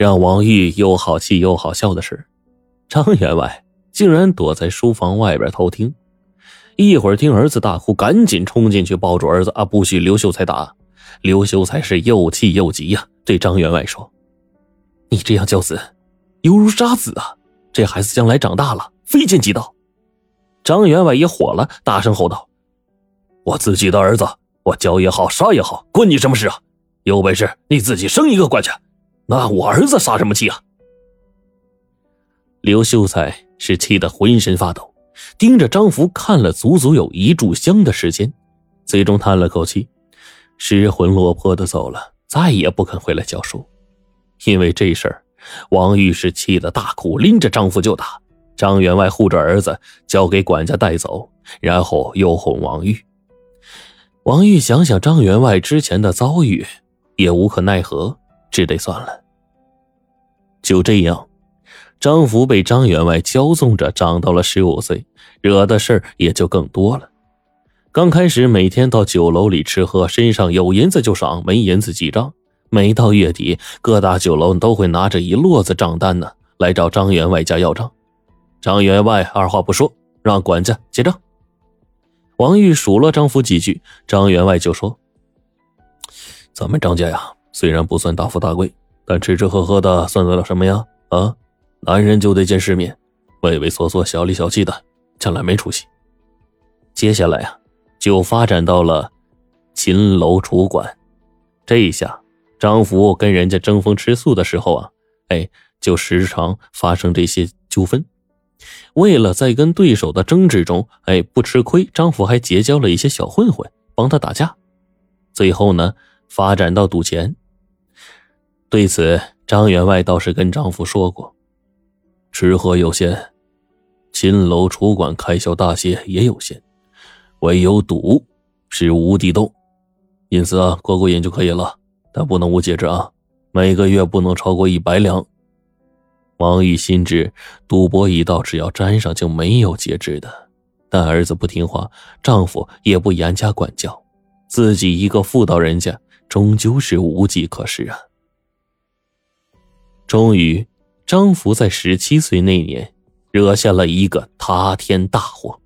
让王玉又好气又好笑的是，张员外竟然躲在书房外边偷听。一会儿听儿子大哭，赶紧冲进去抱住儿子啊！不许刘秀才打。刘秀才是又气又急呀，对张员外说：“你这样教子，犹如杀子啊！这孩子将来长大了，非奸即盗。”张员外也火了，大声吼道：“我自己的儿子，我教也好，杀也好，关你什么事啊？有本事你自己生一个过去，那我儿子撒什么气啊？”刘秀才是气得浑身发抖，盯着张福看了足足有一炷香的时间，最终叹了口气。失魂落魄的走了，再也不肯回来教书。因为这事儿，王玉是气得大哭，拎着张福就打。张员外护着儿子，交给管家带走，然后又哄王玉。王玉想想张员外之前的遭遇，也无可奈何，只得算了。就这样，张福被张员外骄纵着长到了十五岁，惹的事儿也就更多了。刚开始每天到酒楼里吃喝，身上有银子就赏，没银子记账。每到月底，各大酒楼都会拿着一摞子账单呢，来找张员外家要账。张员外二话不说，让管家结账。王玉数落张福几句，张员外就说：“咱们张家呀，虽然不算大富大贵，但吃吃喝喝的算得了什么呀？啊，男人就得见世面，畏畏缩缩、小里小气的，将来没出息。”接下来呀。就发展到了秦楼楚馆，这一下张福跟人家争风吃醋的时候啊，哎，就时常发生这些纠纷。为了在跟对手的争执中，哎，不吃亏，张福还结交了一些小混混帮他打架。最后呢，发展到赌钱。对此，张员外倒是跟丈夫说过：“吃喝有限，秦楼楚馆开销大些也有限。”唯有赌是无底洞，因此啊，过过瘾就可以了，但不能无节制啊，每个月不能超过一百两。王玉心知赌博一道，只要沾上就没有节制的，但儿子不听话，丈夫也不严加管教，自己一个妇道人家，终究是无计可施啊。终于，张福在十七岁那年，惹下了一个塌天大祸。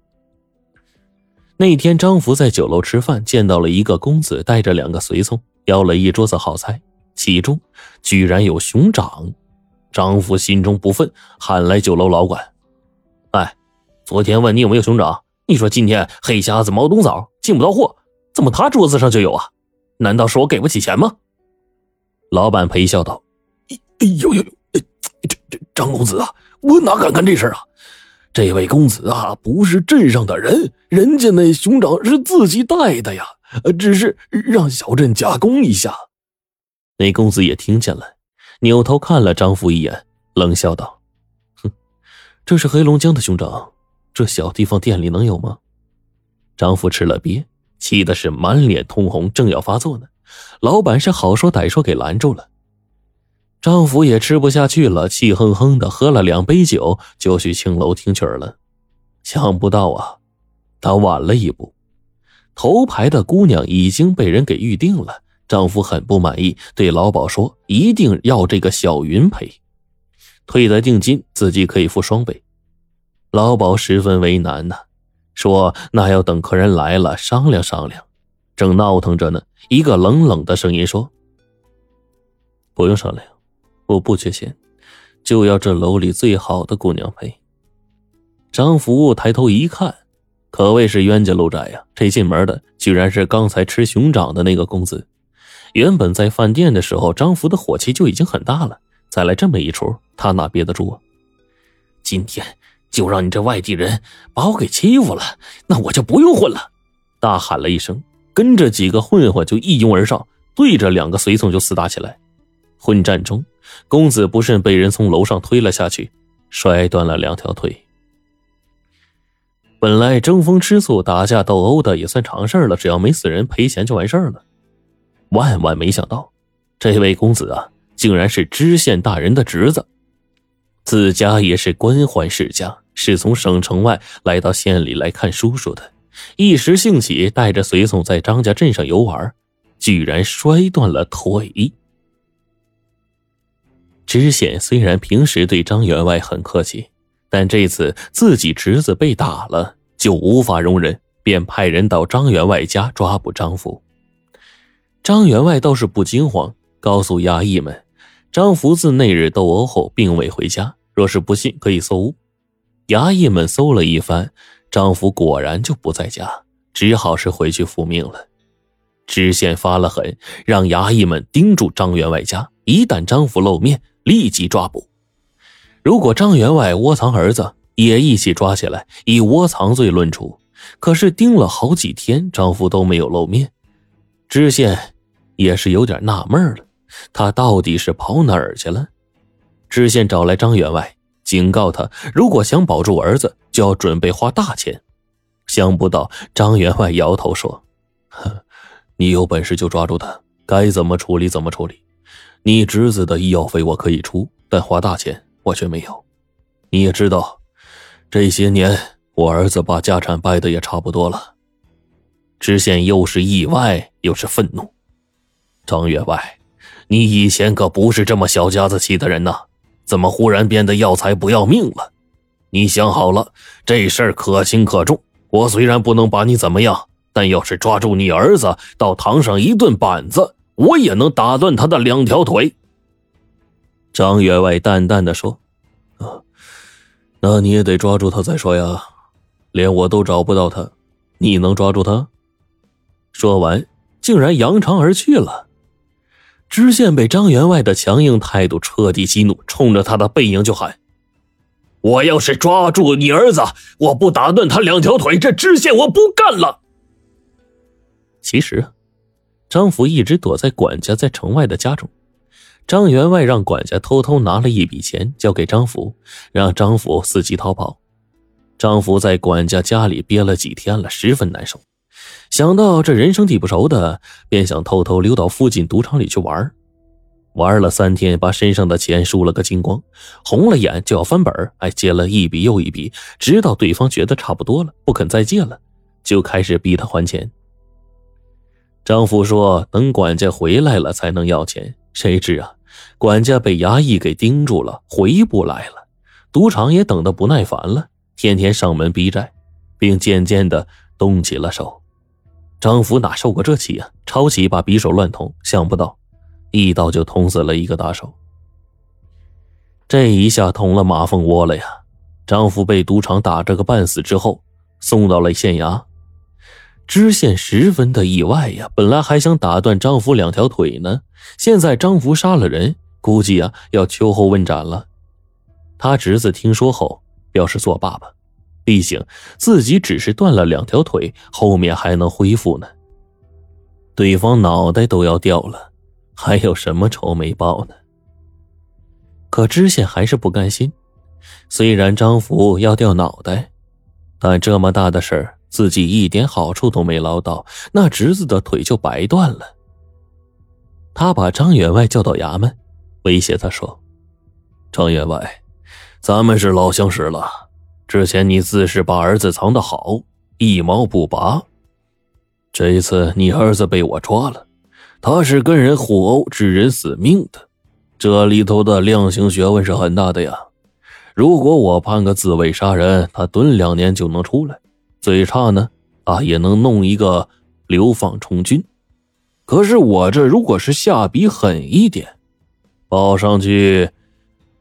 那天，张福在酒楼吃饭，见到了一个公子带着两个随从，要了一桌子好菜，其中居然有熊掌。张福心中不忿，喊来酒楼老管：“哎，昨天问你有没有熊掌，你说今天黑瞎子毛冬枣进不到货，怎么他桌子上就有啊？难道是我给不起钱吗？”老板陪笑道：“哎呦呦，这这张公子啊，我哪敢干这事啊？”这位公子啊，不是镇上的人，人家那熊掌是自己带的呀，只是让小镇加工一下。那公子也听见了，扭头看了张福一眼，冷笑道：“哼，这是黑龙江的熊掌，这小地方店里能有吗？”张福吃了瘪，气的是满脸通红，正要发作呢，老板是好说歹说给拦住了。丈夫也吃不下去了，气哼哼的喝了两杯酒，就去青楼听曲儿了。想不到啊，他晚了一步，头牌的姑娘已经被人给预定了。丈夫很不满意，对老鸨说：“一定要这个小云陪，退的定金自己可以付双倍。”老鸨十分为难呐，说：“那要等客人来了商量商量。”正闹腾着呢，一个冷冷的声音说：“不用商量。”我不缺钱，就要这楼里最好的姑娘陪。张福抬头一看，可谓是冤家路窄呀！这进门的居然是刚才吃熊掌的那个公子。原本在饭店的时候，张福的火气就已经很大了，再来这么一出，他哪憋得住啊？今天就让你这外地人把我给欺负了，那我就不用混了！大喊了一声，跟着几个混混就一拥而上，对着两个随从就厮打起来。混战中。公子不慎被人从楼上推了下去，摔断了两条腿。本来争风吃醋、打架斗殴的也算常事了，只要没死人，赔钱就完事儿了。万万没想到，这位公子啊，竟然是知县大人的侄子，自家也是官宦世家，是从省城外来到县里来看叔叔的。一时兴起，带着随从在张家镇上游玩，居然摔断了腿。知县虽然平时对张员外很客气，但这次自己侄子被打了，就无法容忍，便派人到张员外家抓捕张福。张员外倒是不惊慌，告诉衙役们，张福自那日斗殴后并未回家，若是不信可以搜屋。衙役们搜了一番，张福果然就不在家，只好是回去复命了。知县发了狠，让衙役们盯住张员外家，一旦张福露面，立即抓捕。如果张员外窝藏儿子，也一起抓起来，以窝藏罪论处。可是盯了好几天，张福都没有露面，知县也是有点纳闷了，他到底是跑哪儿去了？知县找来张员外，警告他，如果想保住儿子，就要准备花大钱。想不到张员外摇头说：“哼。”你有本事就抓住他，该怎么处理怎么处理。你侄子的医药费我可以出，但花大钱我却没有。你也知道，这些年我儿子把家产败的也差不多了。知县又是意外又是愤怒。张员外，你以前可不是这么小家子气的人呐，怎么忽然变得要财不要命了？你想好了，这事儿可轻可重。我虽然不能把你怎么样。但要是抓住你儿子，到堂上一顿板子，我也能打断他的两条腿。”张员外淡淡的说，“啊，那你也得抓住他再说呀，连我都找不到他，你能抓住他？”说完，竟然扬长而去了。知县被张员外的强硬态度彻底激怒，冲着他的背影就喊：“我要是抓住你儿子，我不打断他两条腿，这知县我不干了。”其实，张福一直躲在管家在城外的家中。张员外让管家偷偷拿了一笔钱交给张福，让张福伺机逃跑。张福在管家家里憋了几天了，十分难受。想到这人生地不熟的，便想偷偷溜到附近赌场里去玩。玩了三天，把身上的钱输了个精光，红了眼就要翻本还借了一笔又一笔，直到对方觉得差不多了，不肯再借了，就开始逼他还钱。张福说：“等管家回来了才能要钱。”谁知啊，管家被衙役给盯住了，回不来了。赌场也等得不耐烦了，天天上门逼债，并渐渐的动起了手。张福哪受过这气啊？抄起一把匕首乱捅，想不到一刀就捅死了一个打手。这一下捅了马蜂窝了呀！张福被赌场打这个半死之后，送到了县衙。知县十分的意外呀，本来还想打断张福两条腿呢，现在张福杀了人，估计啊要秋后问斩了。他侄子听说后表示作罢吧，毕竟自己只是断了两条腿，后面还能恢复呢。对方脑袋都要掉了，还有什么仇没报呢？可知县还是不甘心，虽然张福要掉脑袋，但这么大的事儿。自己一点好处都没捞到，那侄子的腿就白断了。他把张员外叫到衙门，威胁他说：“张员外，咱们是老相识了。之前你自是把儿子藏得好，一毛不拔。这一次你儿子被我抓了，他是跟人互殴，致人死命的。这里头的量刑学问是很大的呀。如果我判个自卫杀人，他蹲两年就能出来。”最差呢，啊，也能弄一个流放充军。可是我这如果是下笔狠一点，报上去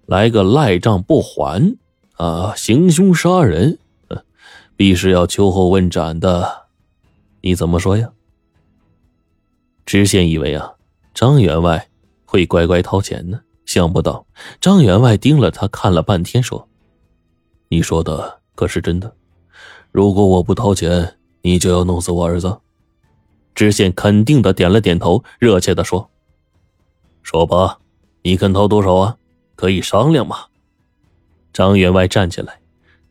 来个赖账不还，啊，行凶杀人，必是要秋后问斩的。你怎么说呀？知县以为啊，张员外会乖乖掏钱呢，想不到张员外盯了他看了半天，说：“你说的可是真的？”如果我不掏钱，你就要弄死我儿子。知县肯定的点了点头，热切的说：“说吧，你肯掏多少啊？可以商量嘛。”张员外站起来，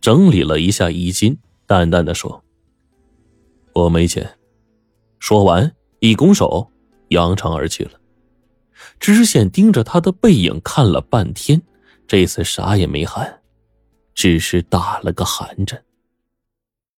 整理了一下衣襟，淡淡的说：“我没钱。”说完，一拱手，扬长而去了。知县盯着他的背影看了半天，这次啥也没喊，只是打了个寒颤。